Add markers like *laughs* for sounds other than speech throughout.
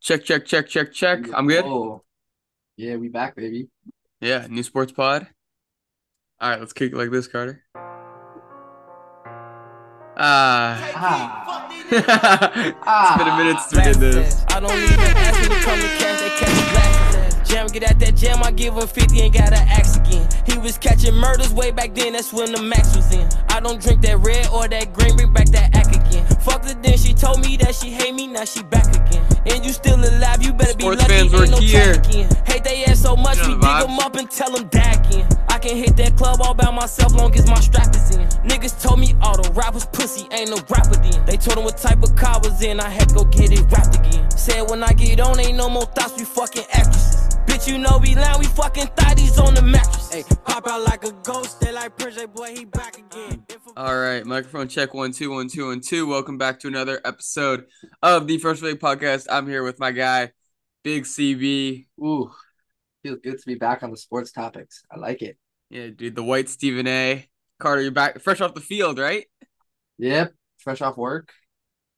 Check, check, check, check, check. I'm good. Oh, yeah, we back, baby. Yeah, new sports pod. All right, let's kick it like this, Carter. Ah. Ah, *laughs* it's been a minute since we did this. I don't even ask when it come to cash, they catch glasses. Jam, get at that jam, I give him 50 and gotta ask again. He was catching murders way back then, that's when the max was in. I don't drink that red or that green, bring back that act again. Fuck her then, she told me that she hate me, now she back again. And you still alive, you better Sports be lucky, fans, ain't no here. Hate they ass so much, we the dig them up and tell them die again. I can hit that club all by myself, long as my strap is in. Niggas told me all the rappers pussy, ain't no rapper then. They told them what type of car was in, I had to go get it wrapped again. Said when I get on, ain't no more thoughts, we fucking actresses. Bitch, you know we lying, we fucking thotties on the mattress. Hey, pop out like a ghost, they like Prince, boy, he back again. All right, microphone check one, two, one, two, one, two. Welcome back to another episode of the First Wave Podcast. I'm here with my guy, Big CB. ooh, feels good to be back on the sports topics. I like it. Yeah, dude, the white Stephen A. Carter, you're back fresh off the field, right? Yep, fresh off work,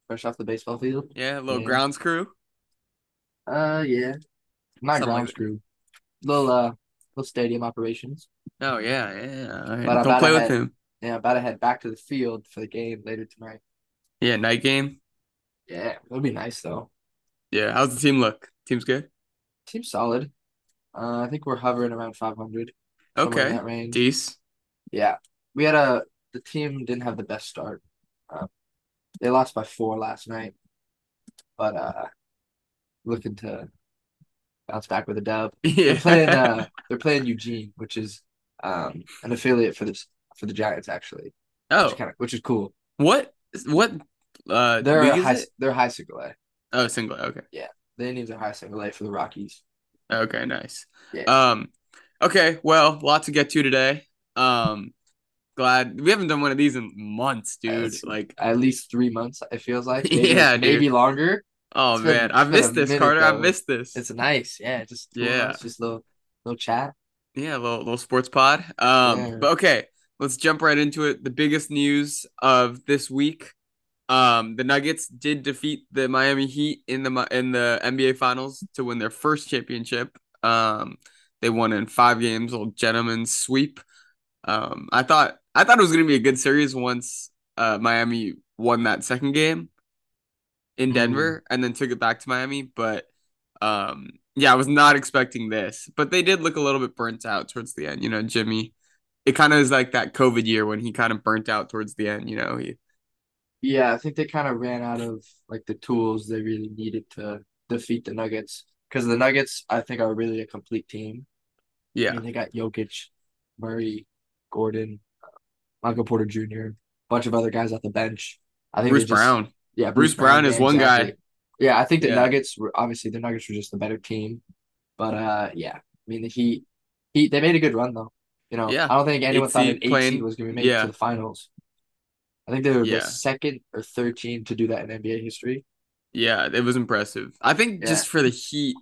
fresh off the baseball field. Yeah, a little Yeah. grounds crew. Uh, yeah, not Something ground that. crew, little uh, little stadium operations. Oh yeah, yeah. All right. But Don't play with head- him. Yeah, about to head back to the field for the game later tonight. Yeah, night game. Yeah, it'll be nice though. Yeah, how's the team look? Team's good. Team's solid. Uh, I think we're hovering around 500. somewhere in Okay, that range. Deece. Yeah, we had a the team didn't have the best start. Uh, they lost by four last night, but uh, looking to bounce back with a dub. *laughs* They're playing uh, they're playing Eugene, which is um an affiliate for this for the Giants actually, which oh, is kind of which is cool. what? What? Uh, They're a high they're high single A. Oh, single. A. Okay. Yeah, their names are high single A for the Rockies. Okay. Nice. Yeah. Um. Okay. Well, lot to get to today. Um. Glad we haven't done one of these in months, dude. It's- Like, At least three months, it feels like. *laughs* Maybe, Yeah, dude. maybe longer. Oh it's man, been a missed this, minute, Carter. I've missed this. It's nice, yeah. Just Yeah. It's just a little little chat. Yeah, a little little sports pod. Um, Yeah. but okay, let's jump right into it. The biggest news of this week, um, the Nuggets did defeat the Miami Heat in the in the NBA Finals to win their first championship. Um, they won in five games, little gentleman's sweep. Um, I thought I thought it was gonna be a good series once uh Miami won that second game in Mm. Denver and then took it back to Miami, but um yeah, I was not expecting this, but they did look a little bit burnt out towards the end. You know, Jimmy, it kind of is like that COVID year when he kind of burnt out towards the end. You know, he Yeah, I think they kind of ran out of like the tools they really needed to defeat the Nuggets. Because the Nuggets, I think, are really a complete team. I yeah, mean, they got Jokic, Murray, Gordon, uh, Michael Porter Jr., a bunch of other guys at the bench. I think Bruce just- Brown. Yeah, Bruce Brown is one guy. Yeah, I think the Yeah. Nuggets were obviously the Nuggets were just the better team, but uh, yeah, I mean the Heat, Heat they made a good run though. You know, Yeah. I don't think anyone Eight thought an eight playing- seed was going to make it yeah. to the finals. I think they were the second or third team to do that in NBA history. Yeah, it was impressive. I think just for the Heat,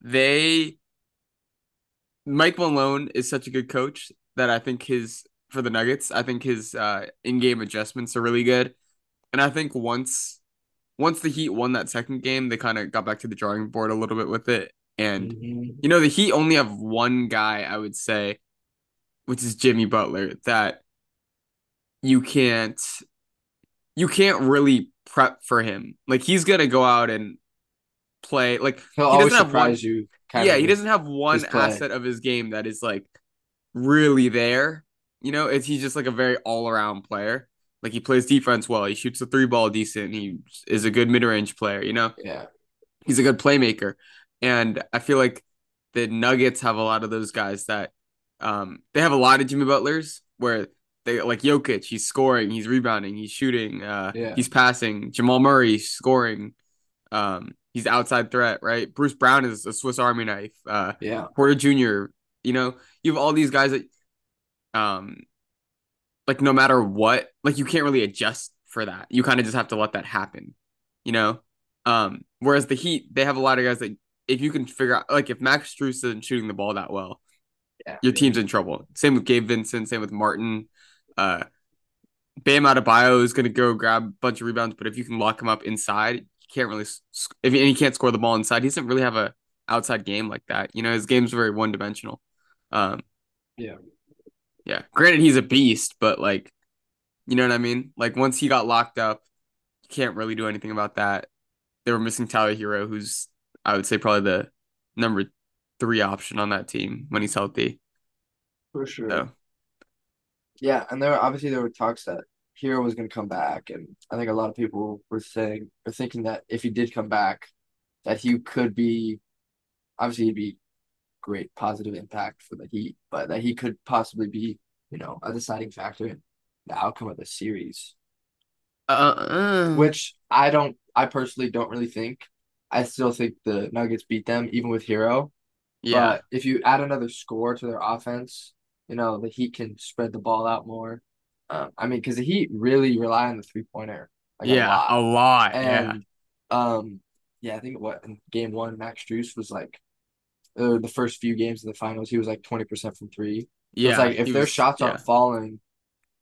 they Mike Malone is such a good coach that I think his for the Nuggets, I think his uh in-game adjustments are really good. And I think once once the Heat won that second game, they kind of got back to the drawing board a little bit with it. And Mhm. you know, the Heat only have one guy, I would say, which is Jimmy Butler, that you can't you can't really prep for him. Like he's gonna go out and play. Like He'll he doesn't have one. you. kind Yeah, he doesn't have one asset of his game that is like really there. You know, it's he's just like a very all around player. Like he plays defense well. He shoots the three ball decent. He is a good mid range player. You know, Yeah, he's a good playmaker. And I feel like the Nuggets have a lot of those guys that um they have a lot of Jimmy Butlers where they like Jokic, he's scoring, he's rebounding, he's shooting, uh Yeah. he's passing, Jamal Murray scoring, um, he's outside threat, right? Bruce Brown is a Swiss Army knife, uh yeah, Porter Jr., you know, you have all these guys that um like no matter what, like you can't really adjust for that. You kind of just have to let that happen, you know? Um, whereas the Heat, they have a lot of guys that if you can figure out like if Max Strus isn't shooting the ball that well, yeah. your team's in trouble. Same with Gabe Vincent, same with Martin. Uh Bam Adebayo is gonna go grab a bunch of rebounds, but if you can lock him up inside, you can't really sc- if and he can't score the ball inside. He doesn't really have a outside game like that. You know, his game's very one dimensional. Um, Yeah. Yeah. Granted, he's a beast, but like, you know what I mean. Like once he got locked up, you can't really do anything about that. They were missing Tyler Herro, who's I would say probably the number three option on that team when he's healthy. For sure. So Yeah, and there obviously there were talks that Herro was going to come back, and I think a lot of people were saying or thinking that if he did come back, that he could be obviously he'd be great positive impact for the Heat, but that he could possibly be you know a deciding factor in the outcome of the series, uh, uh, which I don't, I personally don't really think. I still think the Nuggets beat them even with Herro. yeah, But if you add another score to their offense, you know, the Heat can spread the ball out more. Um, I mean, because the Heat really rely on the three pointer, like yeah, a lot. a lot. yeah. And um, yeah, I think what in game one, Max Strus was like, uh, the first few games of the finals, he was like twenty percent from three. Yeah, it's like if their was- shots aren't falling,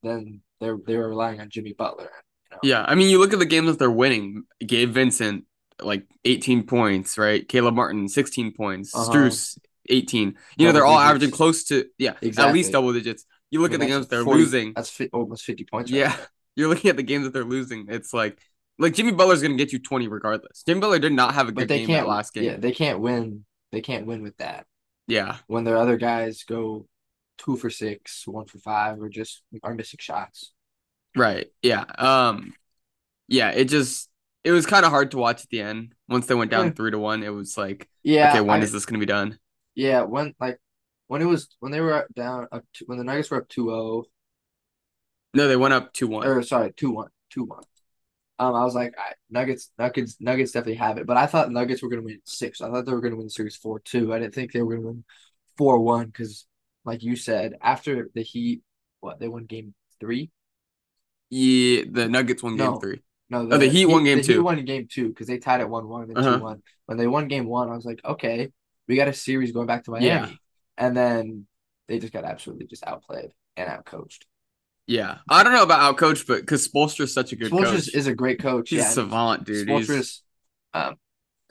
then they're they were relying on Jimmy Butler. You know? Yeah, I mean, you look at the games that they're winning. Gabe Vincent, like 18 points, right? Caleb Martin, 16 points. Uh-huh. Strus, 18. You know, they're all averaging close to, yeah, at least double digits. You look I at the games they're 40 losing. That's fi- almost fifty points. right Yeah, there. *laughs* you're looking at the games that they're losing. It's like, like Jimmy Butler's going to get you 20 regardless. Jimmy Butler did not have a good game that last game. Yeah, they can't win. They can't win with that. Yeah. when their other guys go two for six, one for five, or just are missing shots. Right. Yeah. Um yeah, it just it was kind of hard to watch at the end. Once they went down three to one, it was like, Yeah, okay, when I- is this gonna be done? yeah, when like when it was when they were down up to, when the Nuggets were up 2-0, No, they went up two one. or sorry, 2-1, 2-1. Um, I was like, I, Nuggets, Nuggets, Nuggets definitely have it, but I thought Nuggets were gonna win six. I thought they were gonna win the series four two. I didn't think they were gonna win four one because, like you said, after the Heat, what they won game three? Yeah, the Nuggets won game No. three. No, Oh, the Heat won game the Heat won game two because they tied at one one and then Uh-huh. two one. When they won game one, I was like, okay, we got a series going back to Miami, Yeah. and then they just got absolutely just outplayed and outcoached. Yeah, I don't know about outcoached, but because Spoelstra's such a good Spoelstra coach, is a great coach. he's yeah, a savant, dude. Spoelstra's, um,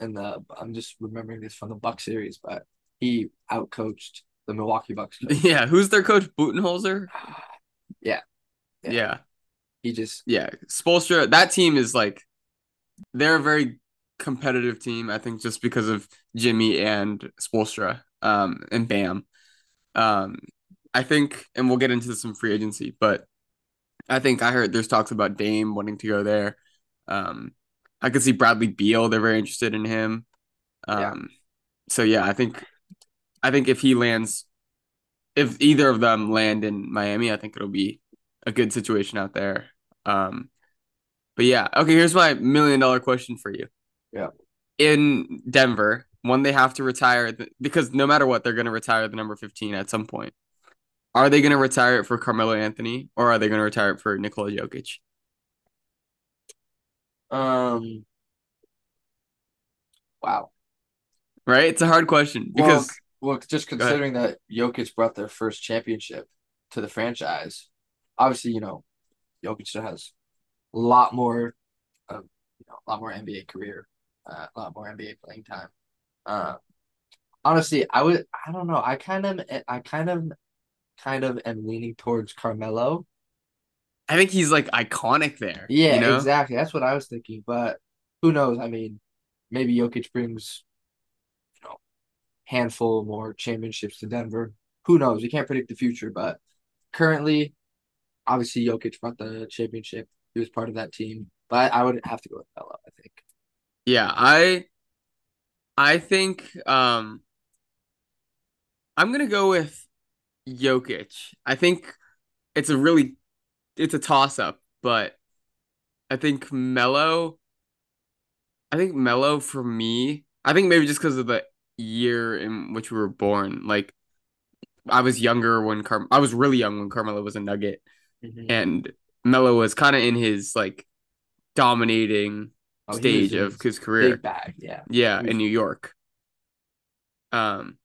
and the I'm just remembering this from the Buck series, but he outcoached the Milwaukee Bucks. Coach. *laughs* yeah, who's their coach? Budenholzer. Yeah. *sighs* yeah, Yeah. yeah, he just yeah. Spoelstra. That team is like, they're a very competitive team. I think just because of Jimmy and Spoelstra, um, and Bam. Um, I think, and we'll get into some free agency, but I think I heard there's talks about Dame wanting to go there. Um, I could see Bradley Beal; they're very interested in him. Um, Yeah. so yeah, I think, I think if he lands, if either of them land in Miami, I think it'll be a good situation out there. Um, but yeah, okay. Here's my million dollar question for you. Yeah. In Denver, one they have to retire, th- because no matter what, they're going to retire the number 15 at some point. Are they going to retire it for Carmelo Anthony or are they going to retire it for Nikola Jokic? um. Wow. Right? It's a hard question because Well, just considering that Jokic brought their first championship to the franchise, obviously, you know, Jokic still has a lot more, uh, you know, a lot more NBA career, uh, a lot more NBA playing time. Uh, honestly, I would, I don't know, I kind of, I kind of, kind of am leaning towards Carmelo. I think he's like iconic there. Yeah, you know? exactly. That's what I was thinking, but who knows? I mean, maybe Jokic brings, you know, handful more championships to Denver. Who knows? You can't predict the future, but currently, obviously, Jokic brought the championship. He was part of that team, but I would have to go with Melo. I think. Yeah, I I think um I'm gonna go with Jokic. I think it's a really it's a toss up, but I think Melo I think Melo for me, I think maybe just because of the year in which we were born. Like I was younger when Car I was really young when Carmelo was a Nugget and Melo was kind of in his like dominating Oh, stage of his career. Big bag, yeah. Yeah, in New York. Um,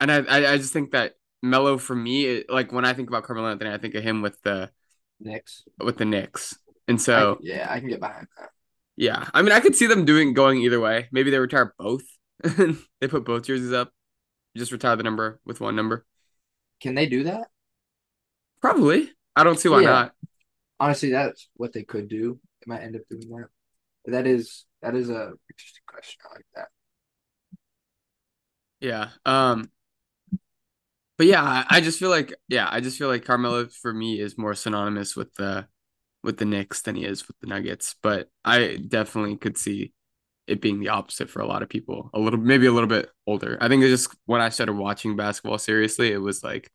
and I, I, I just think that Melo for me, it, like when I think about Carmelo Anthony, I think of him with the Knicks. with the Knicks, and I- so yeah, I can get behind that. Yeah, I mean, I could see them doing going either way. Maybe they retire both. *laughs* they put both jerseys up. Just retire the number with one number. Can they do that? Probably. I don't see why Yeah. not. Honestly, that's what they could do. They might end up doing that. But that is that is a interesting question. I like that. Yeah. Um. But yeah, I, just feel like yeah, I just feel like Carmelo for me is more synonymous with the with the Knicks than he is with the Nuggets. But I definitely could see it being the opposite for a lot of people. A little, maybe a little bit older. I think it's just when I started watching basketball seriously, it was like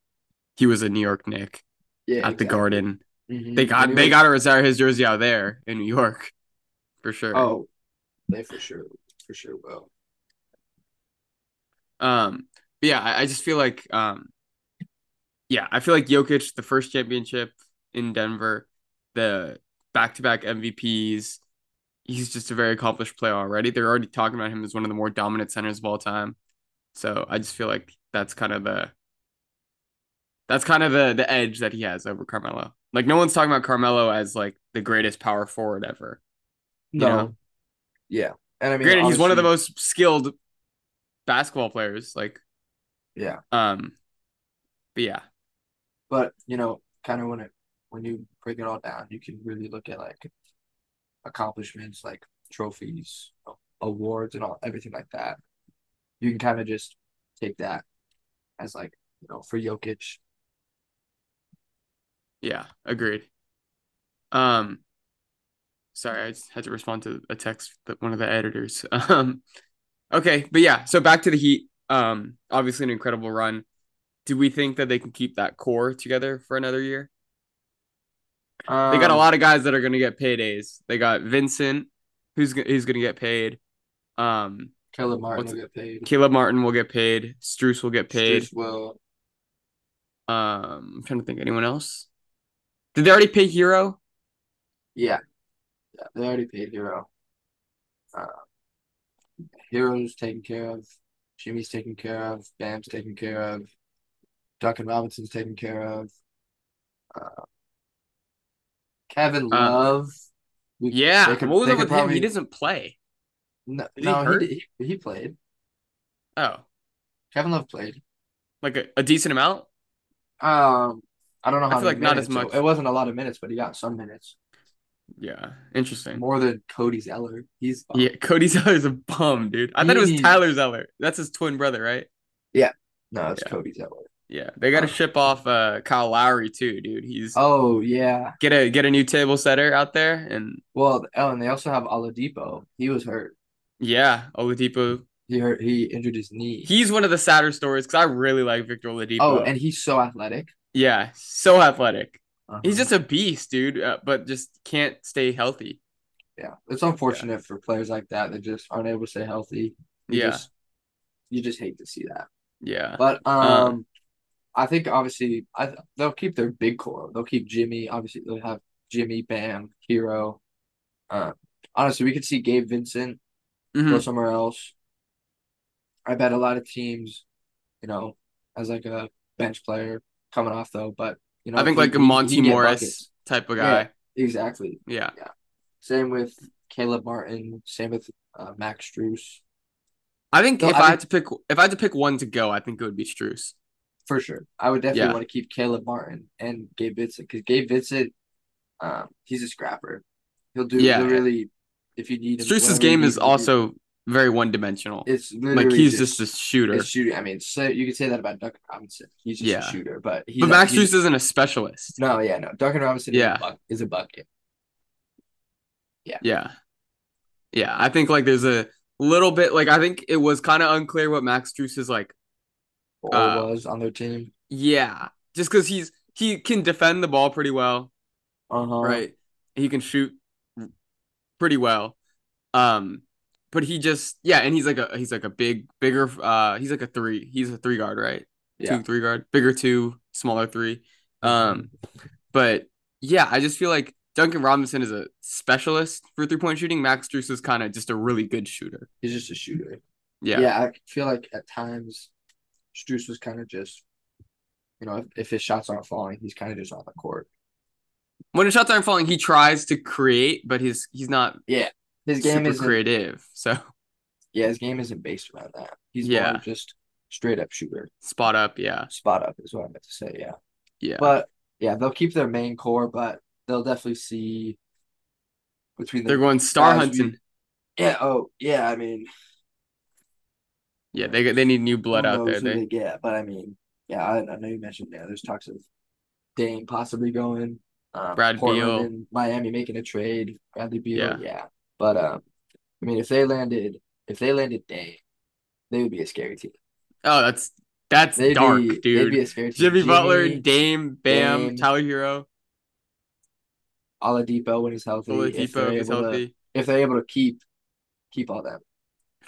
he was a New York Knick Yeah, at the Garden. Mhm. They got they got to retire his jersey out there in New York, for sure. Oh, they for sure, for sure will. Um, but yeah, I, I just feel like um, yeah, I feel like Jokic, the first championship in Denver, the back-to-back MVPs, he's just a very accomplished player already. They're already talking about him as one of the more dominant centers of all time. So I just feel like that's kind of the that's kind of the the edge that he has over Carmelo. Like no one's talking about Carmelo as like the greatest power forward ever. No. know? Yeah, and I mean, Granted, he's one of the most skilled basketball players. Like, Yeah, um, but yeah, but you know, kind of when it when you break it all down, you can really look at like accomplishments, like trophies, awards, and all everything like that. You can kind of just take that as like you know for Jokic. yeah, agreed. Um, sorry, I just had to respond to a text that one of the editors. *laughs* Um, okay, but yeah, so back to the Heat. Um, obviously an incredible run. Do we think that they can keep that core together for another year? They got a Um, lot of guys that are going to get paydays. They got Vincent, who's who's going to get paid. Um, Caleb Martin will get paid. Caleb Martin will get paid. Strus will get paid. Strus will. Um, I'm trying to think anyone else. Did they already pay Herro? Yeah, yeah, they already paid Herro. Uh, Herro's taken care of. Jimmy's taken care of. Bam's taken care of. Duncan Robinson's taken care of. Uh, Kevin Uh, Love. we- Yeah. could- what was could with him? He doesn't play. No, Did he no, he, he he played. Oh, Kevin Love played. like a, a decent amount. Um, I don't know I how feel many like not as. Much. It wasn't a lot of minutes, but he got some minutes. Yeah, interesting. More than Cody Zeller. He's Yeah, Cody Zeller's a bum, dude. I thought it was He- Tyler Zeller. That's his twin brother, right? Yeah, no, it's Yeah. Cody Zeller. Yeah, they got to Oh. ship off uh Kyle Lowry too, dude. He's Oh yeah. get a get a new table setter out there, and Well, oh, and they also have Oladipo. He was hurt. yeah, Oladipo. He hurt. He injured his knee. He's one of the sadder stories because I really like Victor Oladipo. oh, and he's so athletic. yeah, so athletic. Uh-huh. He's just a beast, dude. Uh, but just can't stay healthy. yeah. It's unfortunate for players like that that just aren't able to stay healthy. You Yeah. just, you just hate to see that. Yeah, But um, Um, I think obviously I they'll keep their big core. They'll keep Jimmy. Obviously they'll have Jimmy, Bam, Herro. Uh, honestly, we could see Gabe Vincent Mhm. go somewhere else. I bet a lot of teams, you know, as like a bench player coming off though, but you know, I think he- like a Monte Morris type of Yeah. guy. Exactly. Yeah. Yeah. Same with Caleb Martin. Same with uh, Max Strus. I think No, if I I, think- had to pick if I had to pick one to go, I think it would be Strus. For sure. I would definitely Yeah. want to keep Caleb Martin and Gabe Vincent because Gabe Vincent, um, he's a scrapper. He'll do Yeah. really if you need him. Strus's game is also very one dimensional. it's Like he's just, a shooter. shooting. I mean, so you could say that about Duncan Robinson. He's just Yeah. a shooter, but he's But Max Strus isn't a specialist. No, yeah, no. Duncan Robinson Yeah. is, a buck, is a bucket. Yeah. Yeah. Yeah. I think like there's a little bit like I think it was kind of unclear what Max Strus is like. Or Uh, was on their team. Yeah. Just because he's he can defend the ball pretty well, Uh-huh. right? He can shoot pretty well. Um but he just yeah, and he's like a he's like a big bigger uh he's like a three. He's a three guard, right? Yeah. Two three guard. Bigger two, smaller three. Um but yeah, I just feel like Duncan Robinson is a specialist for three point shooting. Max Strus is kind of just a really good shooter. He's just a shooter. Yeah. Yeah, I feel like at times Strus was kind of just, you know, if, if his shots aren't falling, he's kind of just on the court. When his shots aren't falling, he tries to create, but he's he's not Yeah. his game isn't creative. So yeah, his game isn't based around that. He's Yeah. more just straight up shooter. spot up, yeah, Spot up is what I meant to say, yeah. yeah, But yeah, they'll keep their main core, but they'll definitely see between the they're going star guys we- hunting. Yeah, oh yeah, I mean Yeah, they they need new blood out there. They they get, but I mean, yeah, I, I know you mentioned yeah, there's talks of Dame possibly going, um, Brad Portland Beal. Miami making a trade, Bradley Beal, Yeah. yeah. But um, I mean, if they landed, if they landed Dame, they would be a scary team. Oh, that's that's They'd dark, be, dude. Be a scary team. Jimmy, Butler, Jimmy, Dame, Bam, Dame. Tyler Herro, Oladipo when he's healthy. if Oladipo they're if he's able to- if they're able to keep keep all them.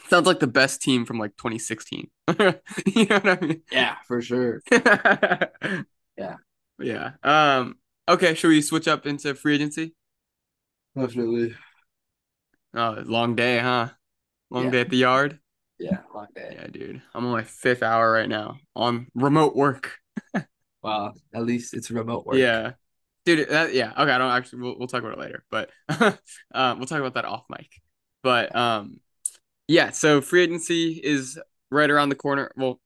Sounds like the best team from like 2016. *laughs* you know what I mean? Yeah, for sure. *laughs* yeah. Yeah. Um. Okay. Should we switch up into free agency? Definitely. Oh, long day, huh? Long Yeah. day at the yard. Yeah, long day. Yeah, dude. I'm on my fifth hour right now on remote work. *laughs* Wow. At least it's remote work. Yeah. Dude, that, yeah. Okay, I don't actually we'll, we'll talk about it later, but um we'll talk about that off mic. But um yeah, so free agency is right around the corner. Well,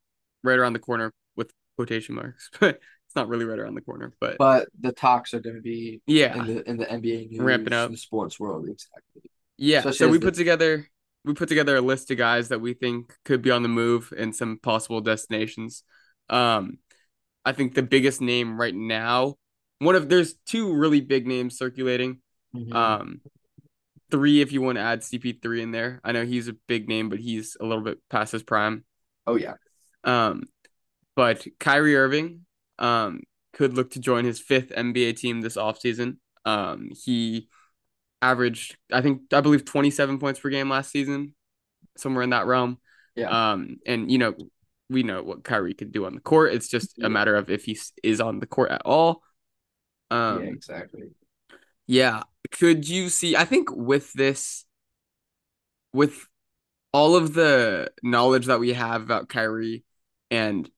right around the corner with quotation marks, *laughs* but it's not really right around the corner, but, But the talks are going to be yeah. in the in the NBA news, Ramping up. in the sports world, exactly. Yeah, Especially so we the- put together we put together a list of guys that we think could be on the move and some possible destinations. Um, I think the biggest name right now, one of there's two really big names circulating. Mm-hmm. Um, three if you want to add CP3 in there. I know he's a big name, but he's a little bit past his prime. oh yeah, Um, but Kyrie Irving, um, could look to join his fifth NBA team this offseason. Um, he averaged, I think, I believe, 27 points per game last season, somewhere in that realm. Yeah. Um, and you know, we know what Kyrie can do on the court. It's just Yeah. a matter of if he is on the court at all. Um, yeah, exactly. yeah. Could you see? I think with this, with all of the knowledge that we have about Kyrie and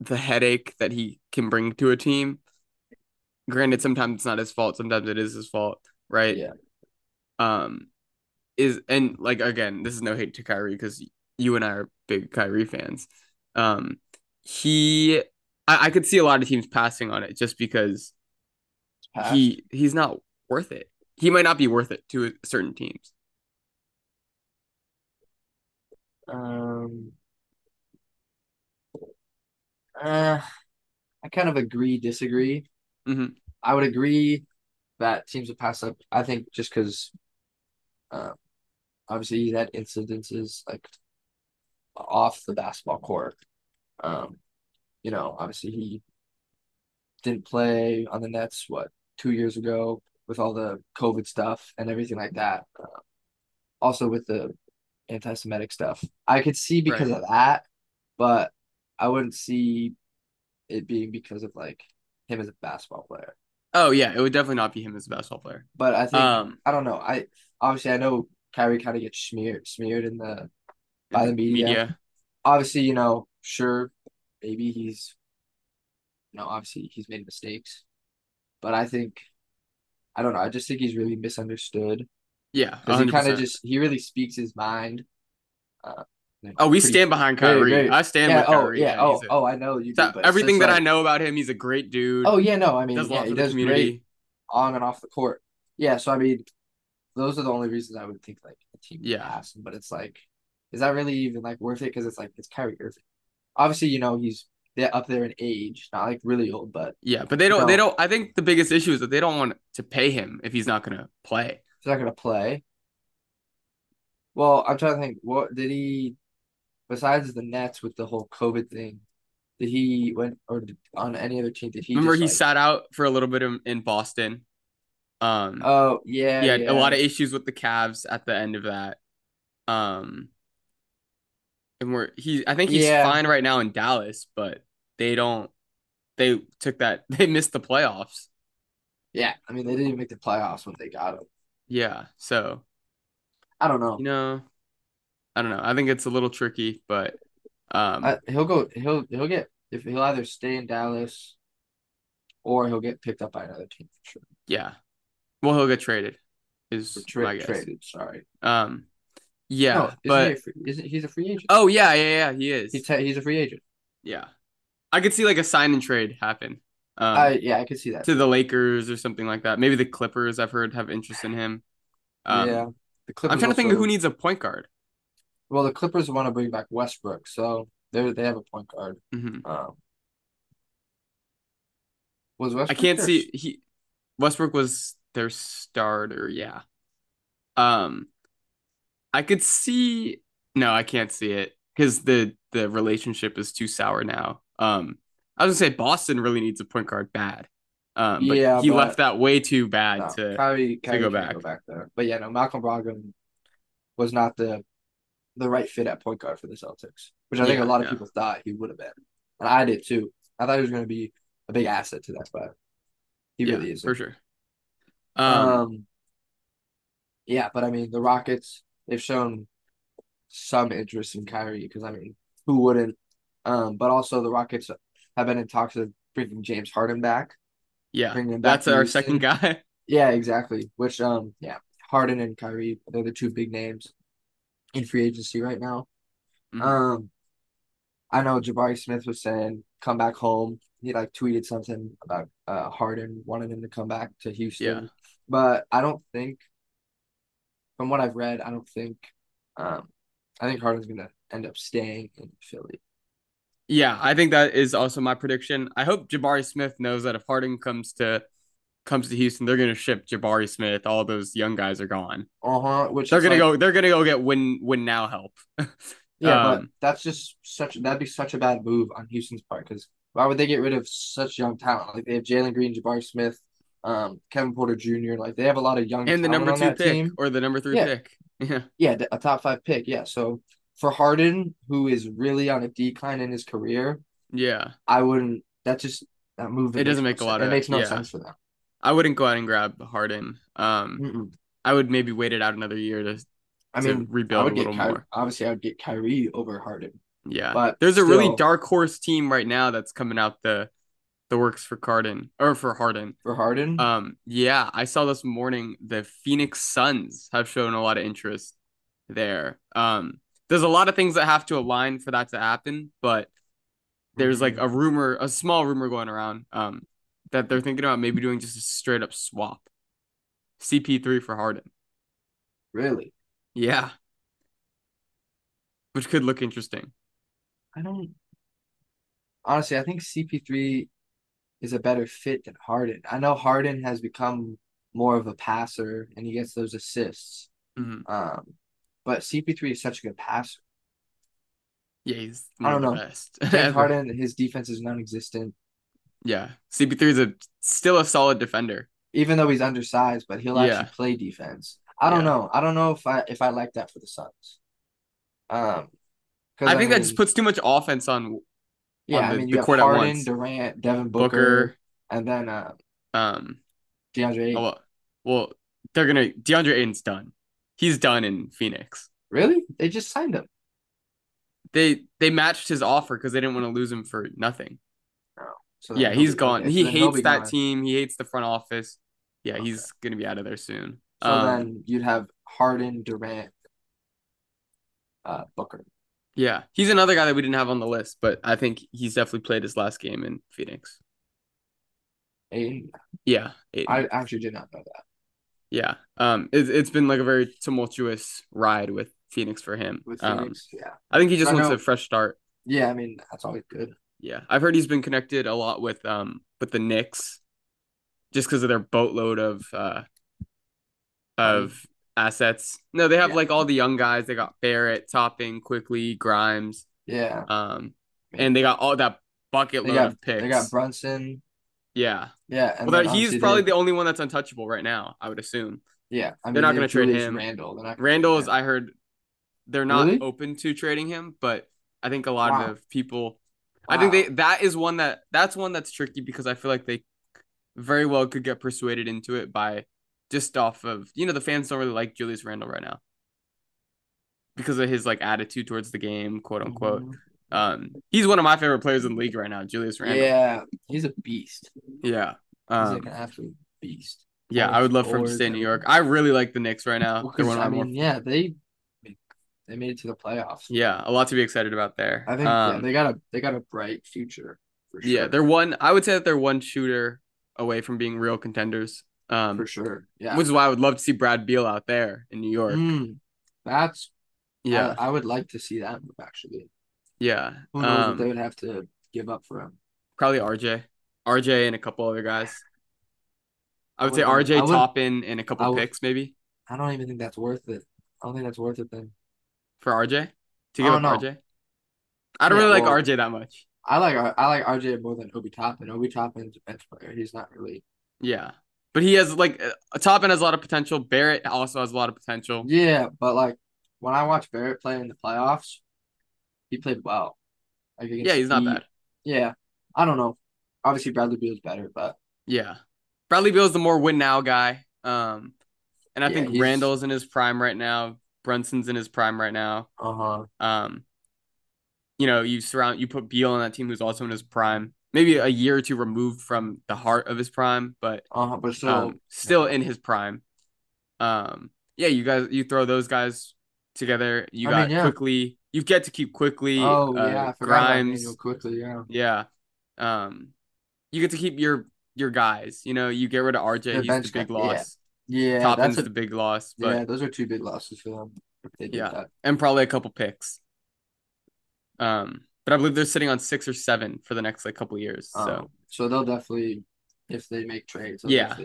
the headache that he can bring to a team, granted, sometimes it's not his fault, sometimes it is his fault, right? Yeah. Um, is and like again, this is no hate to Kyrie because you and I are big Kyrie fans. Um, he, I, I could see a lot of teams passing on it just because he he's not worth it. He might not be worth it to certain teams. Um, uh, I kind of agree, disagree. Mhm. I would agree that teams would pass up. I think just because, um, obviously he's had incidences like off the basketball court. Um, you know, obviously he didn't play on the Nets what two years ago with all the COVID stuff and everything like that. Uh, also with the anti-Semitic stuff, I could see because Right. of that, but I wouldn't see it being because of like him as a basketball player. Oh yeah, it would definitely not be him as a basketball player. But I think Um, I don't know. I obviously I know Kyrie kind of gets smeared smeared in the by the media. Obviously, you know, sure, maybe he's you know, obviously he's made mistakes. But I think I don't know, I just think he's really misunderstood. yeah, Because he kind of just he really speaks his mind. Uh, Oh, we pretty- stand behind very, Kyrie. very- I stand yeah, with oh Kyrie. yeah, oh a- oh I know you so do, but everything that I know about him, he's a great dude. Oh yeah, no, I mean does yeah, he does great on and off the court. Yeah, so I mean, those are the only reasons I would think like a team would Yeah. pass him. But it's like, is that really even like worth it? Because it's like it's Kyrie Irving. Obviously, you know he's they're up there in age, not like really old, but Yeah, but they don't. No. They don't. I think the biggest issue is that they don't want to pay him if he's not gonna play. he's not gonna play. Well, I'm trying to think. What did he? Besides the Nets with the whole COVID thing, did he went or did, on any other team? Did he Remember, he like- sat out for a little bit in, in Boston. Um, Oh yeah, he had yeah. a lot of issues with the Cavs at the end of that. Um, and we're he. I think he's Yeah. fine right now in Dallas, but they don't. They took that. *laughs* They missed the playoffs. Yeah. I mean, they didn't even make the playoffs when they got him. Yeah, so I don't know. you know, I don't know. I think it's a little tricky, but um, I, he'll go. He'll he'll get if he'll either stay in Dallas, or he'll get picked up by another team for sure. yeah. Well, he'll get traded. is tra- my guess. traded. Sorry. Um, yeah, no, isn't but he a free, isn't he's a free agent? oh yeah, yeah, yeah, he is. he's he's a free agent. yeah, I could see like a sign and trade happen. Um, I yeah, I could see that. to the Lakers or something like that. Maybe the Clippers. I've heard have interest in him. Um, yeah, the Clippers. I'm trying to think of who needs a point guard. Well, the Clippers want to bring back Westbrook, so they they have a point guard. hmm Um, was I can't there? see he Westbrook was their starter, yeah. Um I could see no, I can't see it because the the relationship is too sour now. Um I was gonna say Boston really needs a point guard bad. Um but Yeah, he but- left that way too bad No, to Kyrie, Kyrie go back. go back there. But yeah, no, Malcolm Brogdon was not the the right fit at point guard for the Celtics, which I think a lot of people thought he would have been, and I did too. I thought he was going to be a big asset to that, but he yeah, really isn't. for sure. Um, Um, yeah, but I mean, the Rockets they've shown some interest in Kyrie because I mean, who wouldn't? Um, but also the Rockets have been in talks of bringing James Harden back. yeah, back that's our Houston. second guy. *laughs* Yeah, exactly. Which um, yeah, Harden and Kyrie they're the two big names in free agency right now. Mhm. Um, I know Jabari Smith was saying come back home. He like tweeted something about uh Harden wanting him to come back to Houston. Yeah. But I don't think, from what I've read, I don't think, um, I think Harden's gonna end up staying in Philly. Yeah, I think that is also my prediction. I hope Jabari Smith knows that if Harden comes to comes to Houston, they're gonna ship Jabari Smith. All those young guys are gone. Uh huh. Which They're gonna like- go. They're gonna go get win win now help. *laughs* Yeah, but um, that's just such that'd be such a bad move on Houston's part because why would they get rid of such young talent? Like they have Jalen Green, Jabari Smith, um, Kevin Porter Jr. Like they have a lot of young talent. and the number two pick team. or the number three Yeah. pick. *laughs* Yeah, Yeah, a top five pick. Yeah, so for Harden, who is really on a decline in his career, yeah. I wouldn't. That just that move. It doesn't make a lot sense. of- It makes no yeah. sense for them. I wouldn't go out and grab Harden. Um, Mm-mm. I would maybe wait it out another year to I to mean, rebuild I would a get little Kyrie, more. obviously I would get Kyrie over Harden. Yeah, But there's a really dark horse team right now that's coming out the the works for Carden or for Harden. For Harden, Um, yeah, I saw this morning the Phoenix Suns have shown a lot of interest there. Um, there's a lot of things that have to align for that to happen, but there's like Mm-hmm. a rumor, a small rumor going around, um, that they're thinking about maybe doing just a straight up swap. CP3 for Harden. really, Yeah. Which could look interesting. I don't. Honestly, I think CP3 is a better fit than Harden. I know Harden has become more of a passer and he gets those assists. Mhm. Um, but CP3 is such a good passer. Yeah, he's I don't know. best. James. *laughs* Harden, his defense is non-existent. Yeah. CP3 is a still a solid defender. even though he's undersized, but he'll Yeah. actually play defense. I don't Yeah. know. I don't know if I if I like that for the Suns. Um, 'cause, I think that just puts too much offense on yeah. on I mean, you have Harden. Durant, Devin Booker, Booker. and then uh, Um, DeAndre. Ayton. oh, well, well, they're gonna DeAndre Ayton's done. He's done in Phoenix. Really? They just signed him. They they matched his offer because they didn't want to lose him for nothing. Oh, So Yeah, he's gone. he hates that gone. team. He hates the front office. Yeah, Okay. he's gonna be out of there soon. So Um, then you'd have Harden, Durant, uh, Booker. yeah, he's another guy that we didn't have on the list, but I think he's definitely played his last game in Phoenix. Ayton. Yeah, Ayton. I actually did not know that. Yeah. Um, it's it's been like a very tumultuous ride with Phoenix for him. With Um, yeah, I think he just I wants know- a fresh start. yeah. I mean, that's always good. Yeah, I've heard he's been connected a lot with um with the Knicks, just because of their boatload of uh of assets. No, they have Yeah. like all the young guys. They got Barrett, Toppin, Quickley, Grimes, Yeah, um, and they got all that bucket they load got of picks. they got Brunson. Yeah, Yeah, and well, he's probably the only one that's untouchable right now. I would assume. Yeah, I They're not gonna trade him. Randle. They're not gonna Randle is. I heard, they're not Really? open to trading him, but I think a lot Wow. of people, I think they that is one that that's one that's tricky because I feel like they very well could get persuaded into it by just off of you know the fans don't really like Julius Randle right now because of his like attitude towards the game, quote unquote. Mhm. Um, he's one of my favorite players in the league right now, Julius Randle. Yeah, he's a beast. yeah. He's Um, like an absolute beast. Yeah, I would love for him to stay in New York. I really like the Knicks right now. Well, They're 'cause, one of I my more mean, yeah, they they made it to the playoffs. Yeah, a lot to be excited about there. I think yeah, Um, they got a they got a bright future for sure. yeah, they're one. I would say that they're one shooter away from being real contenders. Um, for sure. Yeah. which is why I would love to see Brad Beal out there in New York. Mm, that's Yeah, I, I would like to see that move actually. Yeah. Who knows what Um, they would have to give up for him? probably RJ, RJ, and a couple other guys. I I would say RJ I would- Toppin and a couple I would- picks maybe I don't even think that's worth it. I don't think that's worth it then. for RJ to give up know. RJ. I don't Yeah, really like well- RJ that much. I like I like RJ more than Obi Toppin. Obi Toppin's a bench player. He's not really. Yeah, but he has like uh, Toppin has a lot of potential. Barrett also has a lot of potential. Yeah, but like when I watch Barrett play in the playoffs, he played well. Like Yeah, he's not bad. Yeah, I don't know. Obviously, Bradley Beal's better, but Yeah. Bradley Beal's the more win now guy. Um, and I Yeah, think he's- Randle's in his prime right now. Brunson's in his prime right now. uh huh. Um, you know, you surround you put Beal on that team who's also in his prime, maybe a year or two removed from the heart of his prime, but Uh huh. But still, um, still in his prime. Um, yeah, you guys, you throw those guys together. You I got mean, yeah. Quickley. You get to keep Quickley. oh uh, yeah, I forgot about Grimes. Quickley. Yeah, Yeah. Um, you get to keep your your guys. You know, you get rid of RJ. Their He's the big guy, loss. yeah, Toppin's that's a the big loss, but yeah. Those are two big losses for them. Yeah. that. and probably a couple picks. Um, but I believe they're sitting on six or seven for the next like couple years. So Um, so they'll definitely, if they make trades, Yeah.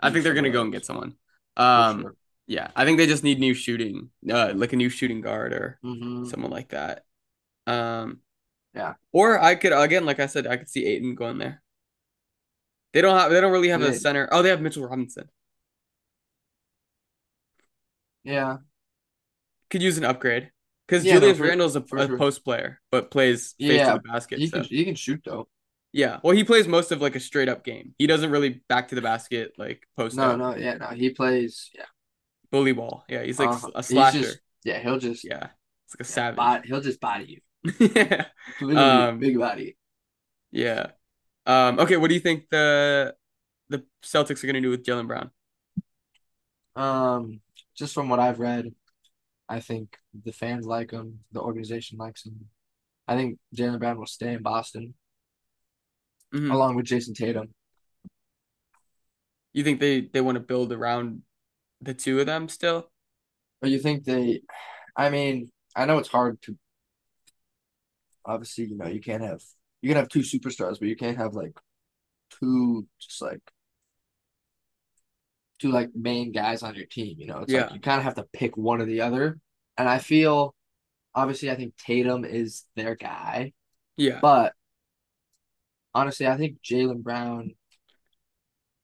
I think they're gonna go and get someone. Um, sure. Yeah, I think they just need new shooting, uh, like a new shooting guard or Mhm. someone like that. Um, Yeah. Or I could again, like I said, I could see Ayton going there. They don't have. They don't really have a center. Oh, they have Mitchell Robinson. Yeah, Could use an upgrade because Yeah, no, Julius for- Randle's a, a sure. post player, but plays face Yeah, to the basket. he so. can he can shoot though. Yeah, well, he plays most of like a straight up game. He doesn't really back to the basket like post No, up no, yeah, no. He plays. Yeah, bully ball. Yeah, he's like uh-huh. a slasher. just- yeah, he'll just yeah, it's like a yeah, savage. he'll just body you. *laughs* yeah, Literally, Um, big body. yeah. Um. Okay, what do you think the the Celtics are gonna do with Jaylen Brown? Um, just from what I've read, I think the fans like him. The organization likes him. I think Jaylen Brown will stay in Boston Mhm. along with Jayson Tatum. You think they they want to build around the two of them still? But you think they? I mean, I know it's hard to. Obviously, you know you can't have you can have two superstars, but you can't have like two just like two like main guys on your team. You know, it's Yeah. like you kind of have to pick one or the other. And I feel, obviously, I think Tatum is their guy, Yeah, but honestly, I think Jaylen Brown.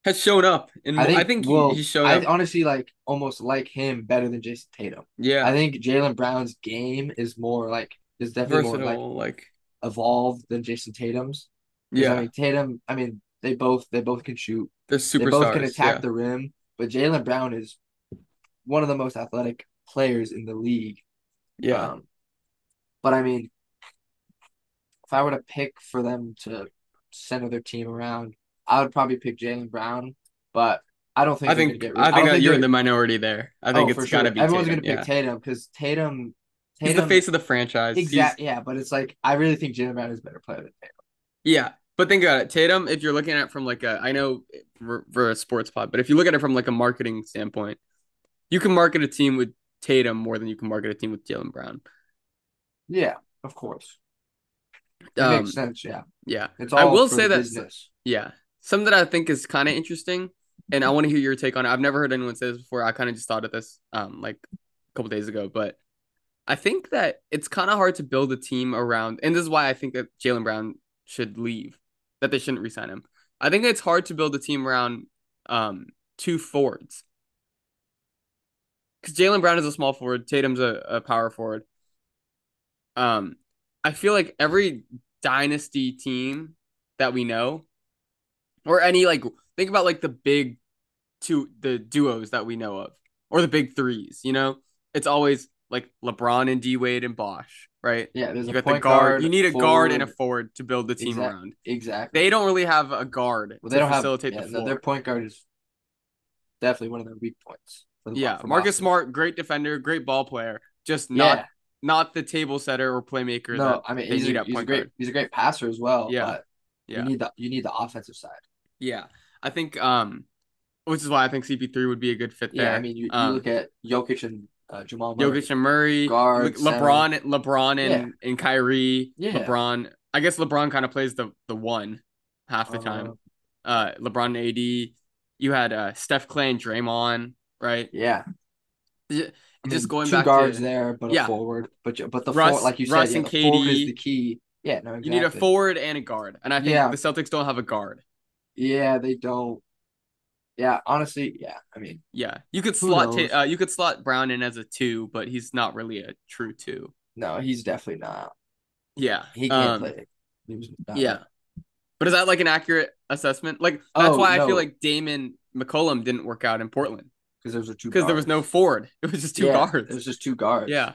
Has shown up, and I I think, think, he, well, he's shown I up. honestly like almost like him better than Jayson Tatum. yeah, I think Jaylen Brown's game is more like is definitely more like. Like, evolved than Jayson Tatum's. yeah, I mean Tatum. I mean they both they both can shoot. they're super. They both can attack yeah. the rim. But Jaylen Brown is one of the most athletic players in the league. yeah. Um, but I mean, if I were to pick for them to center their team around, I would probably pick Jaylen Brown. But I don't think I think get I rid- think, don't you're they're- in the minority there. I think oh, it's got to sure. be Everyone's Tatum. gonna yeah. pick Tatum because Tatum. He's the face of the franchise. Exactly. Yeah, but it's like I really think Jaylen Brown is a better player than Tatum. Yeah, but think about it. Tatum, if you're looking at it from like a, I know for, for a sports pod, but if you look at it from like a marketing standpoint, you can market a team with Tatum more than you can market a team with Jaylen Brown. Yeah, of course. It Um, makes sense. Yeah, yeah, it's all I will say that- business. yeah. Something that I think is kind of interesting, and I want to hear your take on it. I've never heard anyone say this before. I kind of just thought of this, um, like a couple days ago, but I think that it's kind of hard to build a team around, and this is why I think that Jaylen Brown should leave, that they shouldn't resign him. I think it's hard to build a team around um two forwards. Because Jaylen Brown is a small forward, Tatum's a, a power forward. Um, I feel like every dynasty team that we know, or any like think about like the big two the duos that we know of, or the big threes, you know, it's always like LeBron and D Wade and Bosh, right? Yeah, there's You got the point guard. You need a guard and a forward. forward to build the team Exact- around. Exactly. They don't really have a guard well, to they don't have facilitate yeah, the no, their point guard is definitely one of their weak points. the- Yeah, Marcus. Smart, great defender, great ball player, just not Yeah, not the table setter or playmaker no, I mean he's a, he's a great guard. he's a great passer as well. Yeah, but yeah. you need the you need the offensive side. Yeah, I think um, which is why I think CP3 would be a good fit there. Yeah, I mean you, you Um, look at Jokic and uh, Jamal Murray. Jokic and Murray, Guard, Le- LeBron, LeBron and and Kyrie. Yeah. LeBron. I guess LeBron kind of plays the the one half the time. Uh, LeBron and AD. You had uh Steph Clay and Draymond, right? Yeah, Ju- I Just mean, going two back guards to there, but Yeah. a forward. But but the Russ- forward, like you Russ said, yeah, and the forward is the key. Yeah, no, exactly. you need a forward and a guard, and I think Yeah. the Celtics don't have a guard. Yeah, they don't. Yeah, honestly, yeah. I mean, Yeah, you could slot? Ta- uh, you could slot Brown in as a two, but he's not really a true two. no, he's definitely not. Yeah, He can't um, play. He Yeah. But is that like an accurate assessment? Like that's Oh, why I feel like Damon McCollum didn't work out in Portland because there was a two. because there was no forward. *laughs* It was just two Yeah, guards. It was just two guards. yeah.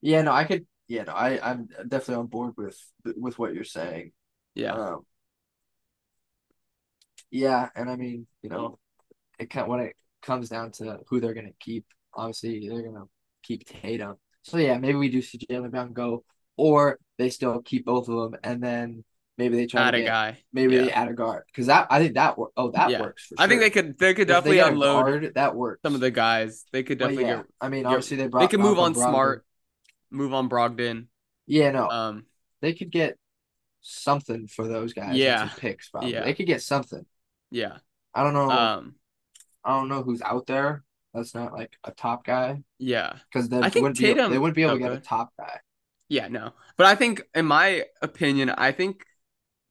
Yeah, no, I could. Yeah, no, I I'm definitely on board with with what you're saying. Yeah. Um, yeah, and I mean, you know, it kind when it comes down to who they're gonna keep, obviously they're gonna keep Tatum. So yeah, maybe we do see Jaylen Brown go, or they still keep both of them, and then maybe they try to Add to a guy. maybe they add a guard because that I think that. Oh, that Yeah. works. For I think they could they could they definitely get unload guard, that works. some of the guys. They could definitely yeah, get I mean, get- obviously they brought. they could move on Brogdon. smart, move on Brogdon. Yeah, no, Um they could get something for those guys. Yeah. picks. Probably Yeah. they could get something. Yeah. I don't know. Um I don't know who's out there. That's not like a top guy yeah. because they I think wouldn't be Tatum- they wouldn't be able to get a top guy. Yeah, no. But I think in my opinion, I think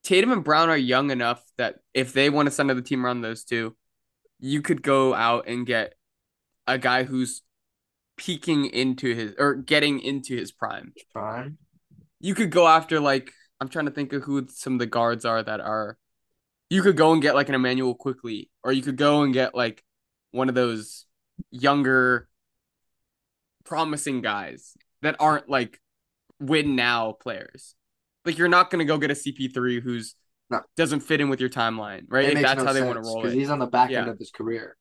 Tatum and Brown are young enough that if they want to send the team around those two, you could go out and get a guy who's peaking into his or getting into his prime. Prime. You could go after like I'm trying to think of who some of the guards are that are you could go and get like an Immanuel Quickley, or you could go and get like one of those younger promising guys that aren't like win now players. Like you're not gonna go get a CP3 who's No. doesn't fit in with your timeline, right? It If that's no how they want to roll roll 'cause it. he's on the back end of his career.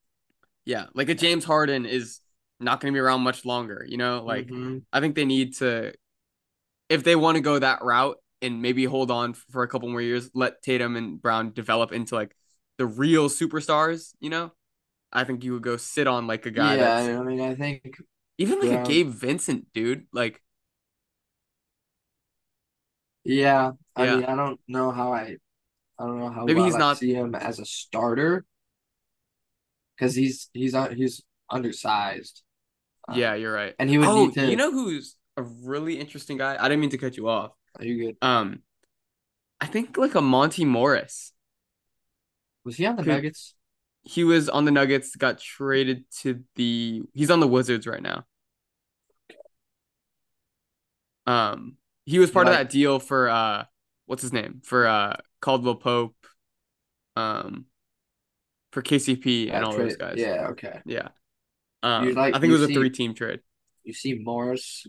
Yeah, like a James Harden is not gonna be around much longer. You know, like Mhm. I think they need to, if they want to go that route and maybe hold on for a couple more years, let Tatum and Brown develop into like the real superstars. You know, I think you would go sit on like a guy yeah, I mean, I think even like Brown- a Gabe Vincent, dude. Like, yeah. I Yeah. mean, I don't know how I, I don't know how Maybe well he's I not- see him as a starter because he's he's un- he's undersized. Uh, yeah, you're right. and he would oh, need to. you know who's a really interesting guy? I didn't mean to cut you off. Are you good? Um, I think like a Monte Morris. Was he on the Nuggets? He was on the Nuggets, got traded to the. He's on the Wizards right now. Um, he was part of that deal for uh, what's his name for uh Caldwell Pope, um, for KCP and all trade- those guys. Yeah. Okay. yeah. Um, like- I think it was a three-team trade. You see Morris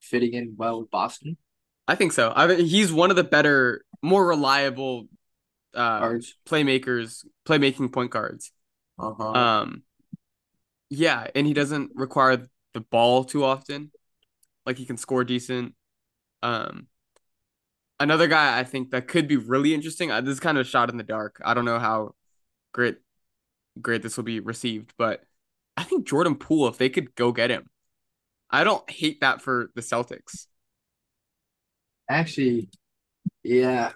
fitting in well with Boston I think so. I think he's one of the better, more reliable uh playmakers, playmaking point guards. Uh-huh. Um, yeah, and he doesn't require the ball too often. Like he can score decent. Um, another guy I think that could be really interesting. Uh, this is kind of a shot in the dark. I don't know how great, great this will be received, but I think Jordan Poole, if they could go get him, I don't hate that for the Celtics. Actually, yeah.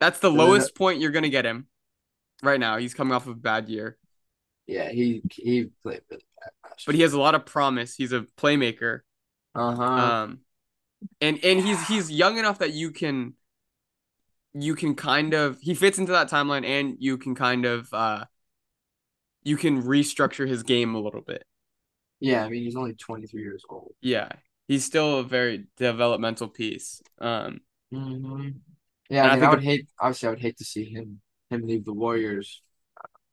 That's the Uh, lowest point you're gonna get him right now. He's coming off of a bad year, Yeah, he he played really bad but he has a lot of promise. He's a playmaker. Uh-huh. Um, and and he's he's young enough that you can you can kind of he fits into that timeline, and you can kind of uh you can restructure his game a little bit. yeah, I mean he's only 23 years old. Yeah, he's still a very developmental piece. Um, Mm-hmm. Yeah, I I mean, think I would hate obviously I would hate to see him him leave the Warriors.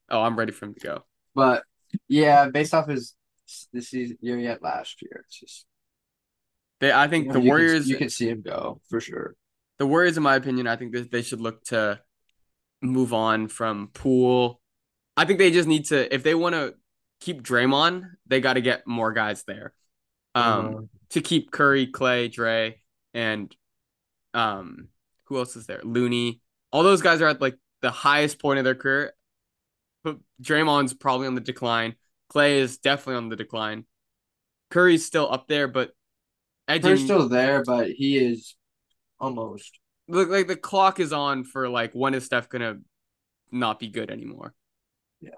oh, I'm ready for him to go. But yeah, based off his this season year yet last year, it's just They, I think you know, the you can- Warriors, you can see him go for sure. the Warriors, in my opinion, I think that they should look to move on from Poole I think they just need to if they want to keep Draymond, they got to get more guys there. Um, Uh, to keep Curry, Clay, Dre, and um, who else is there? Looney. All those guys are at like the highest point of their career. But Draymond's probably on the decline. Clay is definitely on the decline. Curry's still up there, but edging Curry's still there, but he is almost. look like the clock is on for like when is Steph gonna not be good anymore? Yeah.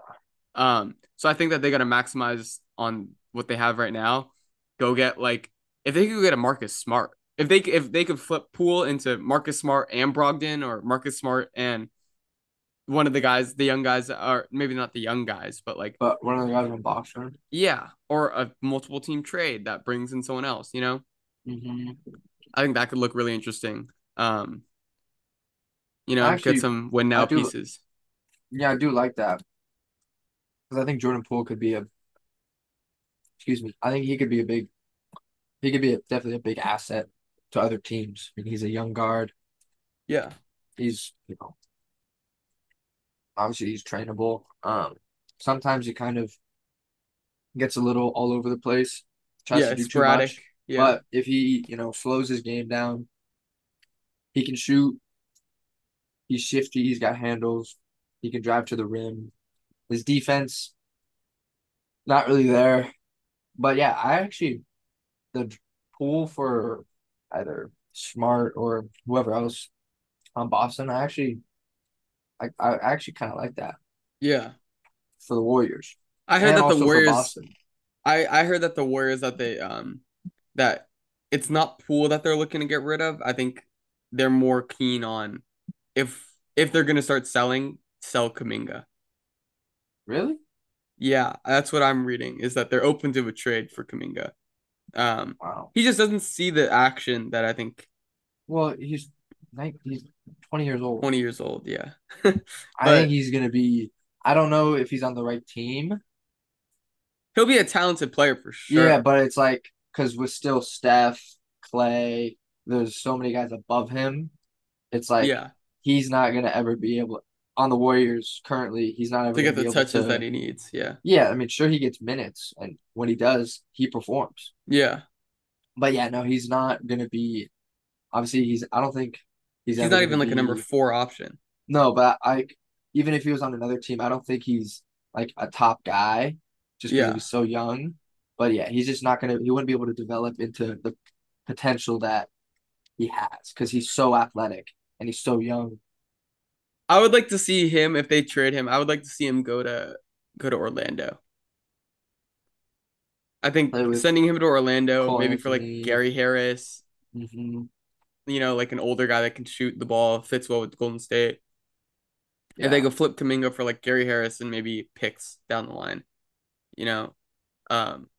Um. So I think that they got to maximize on what they have right now. Go get like if they could get a Marcus Smart, if they if they could flip Poole into Marcus Smart and Brogdon or Marcus Smart and one of the guys, the young guys, are maybe not the young guys, but like But one of the guys on Boston. yeah, or a multiple team trade that brings in someone else. You know, Mm-hmm. I think that could look really interesting. Um. You know, Actually, get some win now do- pieces. Yeah, I do like that because I think Jordan Poole could be a. Excuse me. I think he could be a big. He could be a, definitely a big asset to other teams. I mean, he's a young guard. Yeah. He's you know. Obviously, he's trainable. Um, sometimes he kind of gets a little all over the place. Tries yeah, to do sporadic. too much. Yeah. But if he, you know, slows his game down, he can shoot. He's shifty. He's got handles. He can drive to the rim. His defense, not really there. But yeah, I actually, the Poole for either Smart or whoever else on Boston, I actually, I, I actually kind of like that yeah. for the Warriors. I heard And that the Warriors I I heard that the Warriors that they um that it's not Poole that they're looking to get rid of. I think they're more keen on if if they're gonna start selling, sell Kuminga. Really? Yeah, that's what I'm reading is that they're open to a trade for Kuminga. Um, Wow. he just doesn't see the action that I think Well, he's he's 20 years old. 20 years old. Yeah, *laughs* I think he's gonna be. I don't know if he's on the right team. he'll be a talented player for sure. Yeah, but it's like because with still Steph, Clay, there's so many guys above him. It's like yeah, he's not gonna ever be able on the Warriors currently. He's not able to get the touches to- that he needs. Yeah, Yeah, I mean, sure he gets minutes, and when he does, he performs. yeah. But yeah, no, he's not gonna be. Obviously, he's. I don't think he's. He's not even like a number four option. No, but I even if he was on another team, I don't think he's like a top guy just because Yeah. he's so young. But yeah, he's just not gonna he wouldn't be able to develop into the potential that he has because he's so athletic and he's so young. I would like to see him if they trade him. I would like to see him go to go to Orlando. I think sending him to Orlando, maybe for like. Gary Harris, hmm you know, like an older guy that can shoot the ball, fits well with Golden State. Yeah. If they go flip Kuminga for like Gary Harris and maybe picks down the line, you know, um,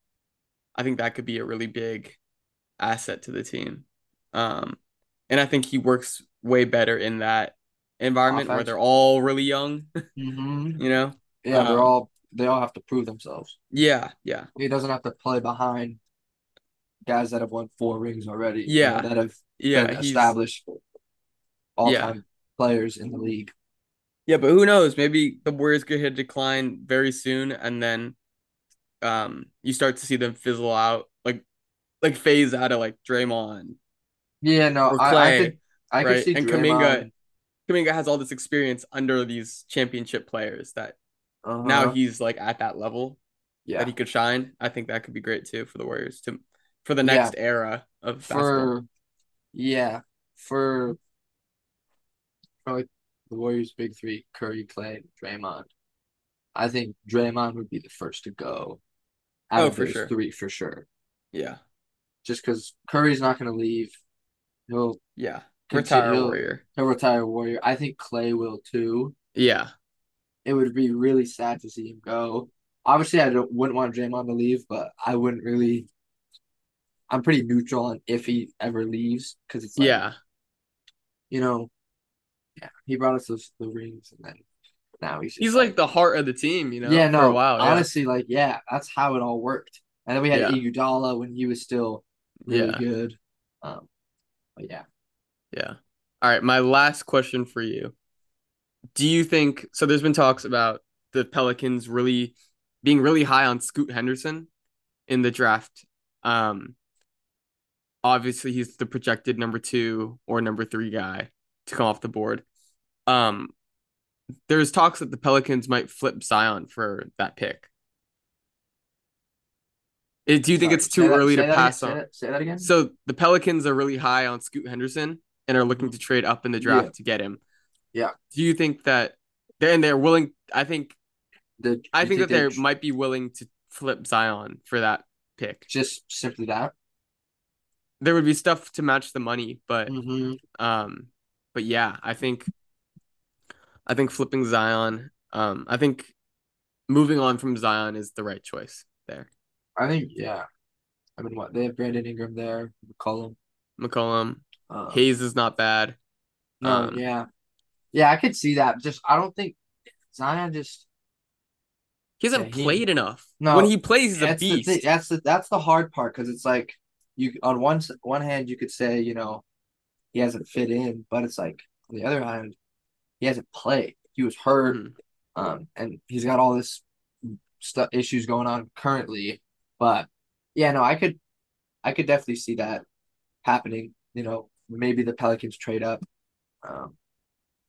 I think that could be a really big asset to the team. Um, and I think he works way better in that environment where they're all really young, *laughs* hmm you know? Yeah, they're Um, all they all have to prove themselves. Yeah, yeah. He doesn't have to play behind guys that have won four rings already. you Yeah. know, that have Yeah, established all time players in the league. yeah, but who knows? Maybe the Warriors could hit a decline very soon, and then um you start to see them fizzle out, like like phase out of like Draymond, Yeah, no, I, I could I could see And Draymond. Kuminga, Kuminga has all this experience under these championship players that uh now he's like at that level yeah that he could shine. I think that could be great too for the Warriors to for the Yeah. next era of basketball. yeah for probably the Warriors' big three: Curry, Clay, Draymond. I think Draymond would be the first to go. Out Oh, of for those sure. three for sure. Yeah, Just because Curry's not going to leave, he'll yeah. Retire Warrior. retire Warrior. I think Clay will too. Yeah, It would be really sad to see him go. Obviously, I don't, wouldn't want Draymond to leave, but I wouldn't really. I'm pretty neutral on if he ever leaves because it's like, yeah. you know, yeah, he brought us those the rings, and then now he's just He's like the heart of the team, you know. yeah, for no, a while. yeah. honestly, like yeah, that's how it all worked. And then we had Yeah. Iguodala when he was still really Yeah. good. Um, but yeah, Yeah. All right. My last question for you. Do you think so? There's been talks about the Pelicans really being really high on Scoot Henderson in the draft. Um, obviously he's the projected number two or number three guy to come off the board. Um, there's talks that the Pelicans might flip Zion for that pick. Do you think it's too early say to pass again, on? Say that, say that again. So the Pelicans are really high on Scoot Henderson and are looking to trade up in the draft Yeah. to get him. Yeah. Do you think that they're and they're willing? I think The- I you think that they might be willing to flip Zion for that pick. just simply that. There would be stuff to match the money, but Mm-hmm. um, but yeah, I think I think flipping Zion. Um, I think moving on from Zion is the right choice there. I think yeah. I mean, what they have Brandon Ingram there, McCollum. McCollum, Uh, Hayes is not bad. no, um, yeah, yeah, I could see that. Just I don't think Zion just He hasn't Yeah, he- played enough. No, when he plays, he's a that's the beast. thing. That's the that's the hard part because it's like you on one one hand you could say you know he hasn't fit in, but it's like on the other hand he hasn't played. He was hurt, Mhm. um, and he's got all this stuff issues going on currently. But yeah, no, I could I could definitely see that happening. You know, maybe the Pelicans trade up. Um,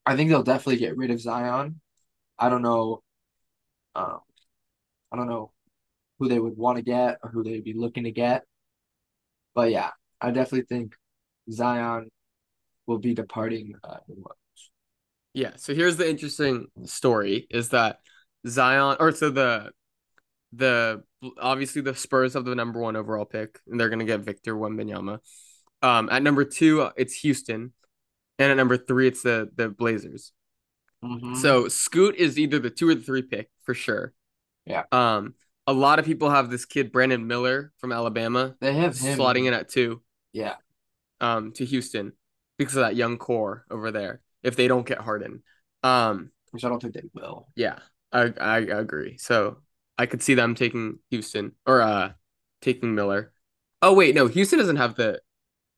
I think they'll definitely get rid of Zion. I don't know. Um, I don't know who they would want to get or who they'd be looking to get. But yeah, I definitely think Zion will be departing. Uh. Yeah, so here's the interesting story is that Zion or so the the obviously the Spurs have the number one overall pick and they're gonna get Victor Wembanyama. Um at number two it's Houston and at number three it's the the Blazers. Mhm. So Scoot is either the two or the three pick for sure. Yeah. Um a lot of people have this kid Brandon Miller from Alabama they have him slotting in at two Yeah, um to Houston because of that young core over there if they don't get Harden. Um which I don't think they will. Yeah, I I agree. So I could see them taking Houston or uh taking Miller. Oh wait, no, Houston doesn't have the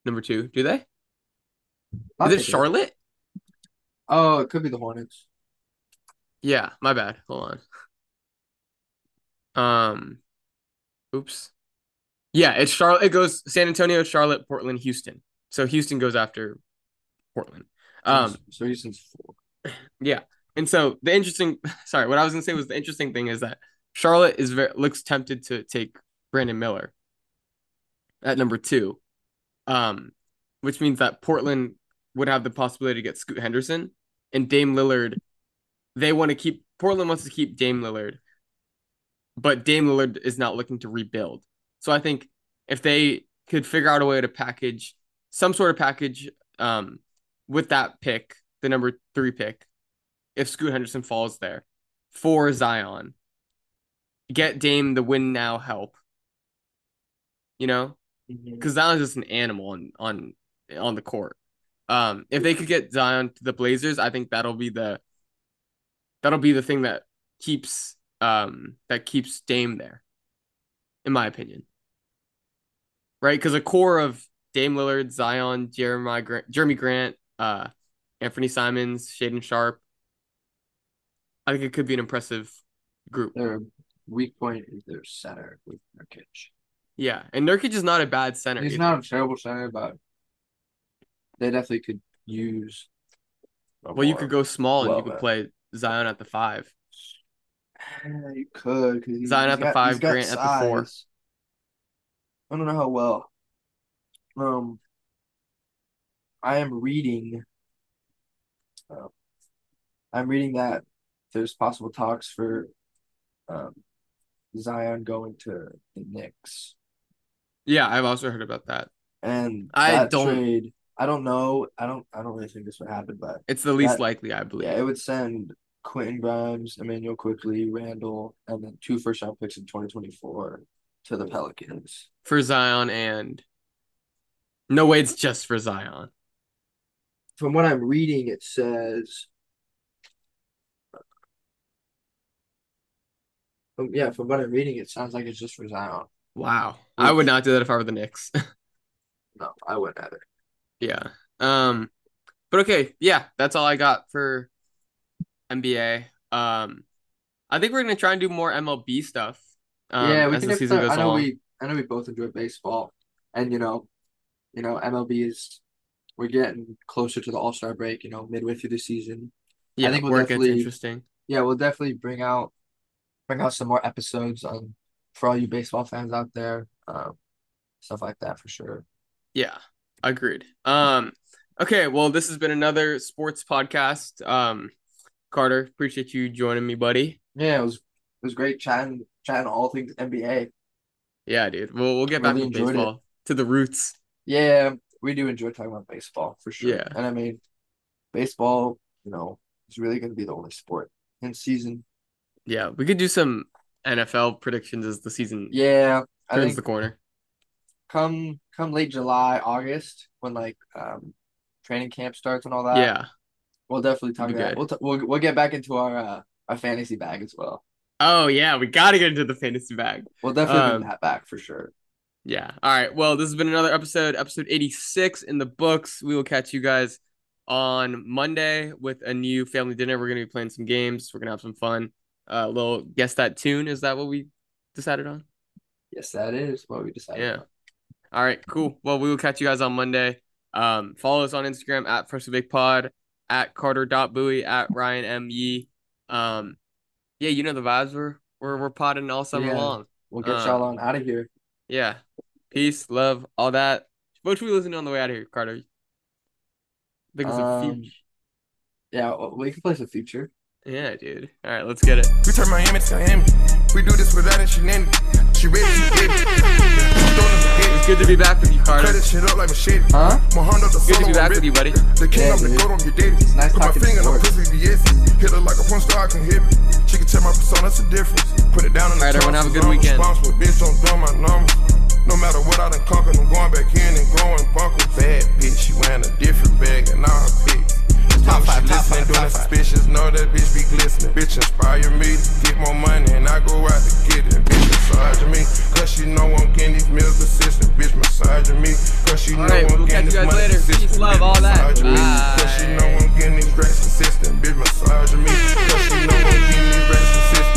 number two, do they? Is it. Charlotte? Oh, it could be the Hornets. Yeah, my bad. Hold on. Um, oops. Yeah, it's Charlotte. It goes San Antonio, Charlotte, Portland, Houston. So Houston goes after Portland. Um, so Houston's four. Yeah. And so the interesting, *laughs* sorry, what I was gonna say was the interesting thing is that Charlotte is very looks tempted to take Brandon Miller at number two, um, which means that Portland would have the possibility to get Scoot Henderson and Dame Lillard. They want to keep Portland wants to keep Dame Lillard, but Dame Lillard is not looking to rebuild. So I think if they could figure out a way to package some sort of package um, with that pick, the number three pick, if Scoot Henderson falls there for Zion, get Dame the win now help. You know, Mhm. because Zion's just an animal on on on the court. Um, if they could get Zion to the Blazers, I think that'll be the that'll be the thing that keeps um that keeps Dame there, in my opinion. Right, because a core of Dame Lillard, Zion, Jeremiah Grant, Jerami Grant, uh, Anthony Simons, Shaedon Sharpe. I think it could be an impressive group. Their weak point is their center with Nurkic. Yeah, and Nurkic is not a bad center. He's either. not a terrible center, but they definitely could use. Well, you could go small and well, you could play Zion at the five. You could because Zion at the got- five, Grant at the four. I don't know how well. Um, I am reading. Uh, I'm reading that there's possible talks for um, Zion going to the Knicks, Yeah, I've also heard about that. and I don't- trade. I don't know. I don't. I don't really think this would happen, but It's the least That- likely, I believe. yeah, it would send Quentin Grimes, Immanuel Quickley, Randle, and then two first round picks in 2024 to the Pelicans. For Zion and no way, it's just for Zion. From what I'm reading, it says. Yeah, from what I'm reading, it sounds like it's just for Zion. Wow, I would not do that if I were the Knicks. *laughs* No, I wouldn't either. yeah. Um, but okay, yeah, that's all I got for NBA. Um, I think we're gonna try and do more MLB stuff. Um, yeah, we as can the season to- goes I know along. we I know we both enjoy baseball, and you know, you know MLB is we're getting closer to the All Star break. You know, midway through the season. yeah, I think we'll where it gets definitely- interesting. Yeah, we'll definitely bring out bring out some more episodes on for all you baseball fans out there, um, stuff like that for sure. Yeah, agreed. Um, okay, well, this has been another sports podcast. Um, Carter, appreciate you joining me, buddy. Yeah, it was it was great chatting chatting all things NBA. Yeah, dude. We'll we'll get back to enjoyed it. baseball to the roots. Yeah, we do enjoy talking about baseball for sure. Yeah. And I mean, baseball, you know, is really going to be the only sport in season. Yeah, we could do some NFL predictions as the season Yeah, turns the corner. come come late July, August, when like um training camp starts and all that. Yeah. we'll definitely talk about We'll t we'll we'll get back into our uh our fantasy bag as well. Oh yeah, we gotta get into the fantasy bag. We'll definitely Um, bring that back for sure. Yeah. All right. Well, this has been another episode, episode 86 in the books. We will catch you guys on Monday with a new family dinner. We're going to be playing some games. We're going to have some fun. A uh, little guess that tune. Is that what we decided on? Yes, that is what we decided. Yeah. All right. Cool. Well, we will catch you guys on Monday. Um, follow us on Instagram at Freshly Baked Pod, at Carter.Bowie, at Ryan M. Yee. Um, yeah, you know the vibes. We're, we're, we're potting all summer Yeah. long. We'll get Uh, y'all on out of here. Yeah. Peace, love, all that. What should we listen to on the way out of here, Carter? I think it's a Um, future. Yeah, well, we can play some future. Yeah, dude. All right, let's get it. We turn Miami to Miami. We do this without any shenanigans. She ready, she get it. Throwing the spaghetti. It's good to be back with you, Cut Carter. this shit up like machete. Huh? My hand up the Good to solo, be back with you, buddy. The king, Yeah, I'm the dude. goat, I'm your daddy. It's nice Put my talking finger in the sports. pussy, yes. Hit her like a porn star, I can hit me. She can tell my persona, that's the difference. Put it down in the All right, everyone, have a good I'm weekend. responsible. Bitch, don't dumb my numbers. No matter what I done conquered, I'm going back in and growing bunkers. Bad bitch, she wearing a different bag and all her pics. Top five, she listening, doing that suspicious. Know that bitch be glistening. Bitch inspire me to get more money and I go out to get it. Bitch massage me, cause she know I'm getting these meals consistent. Bitch massage me, cause she know I'm we'll getting this money later. consistent. Love, all that. Me, cause she know I'm getting these racks consistent. Bitch massage me, cause she know I'm getting these racks consistent.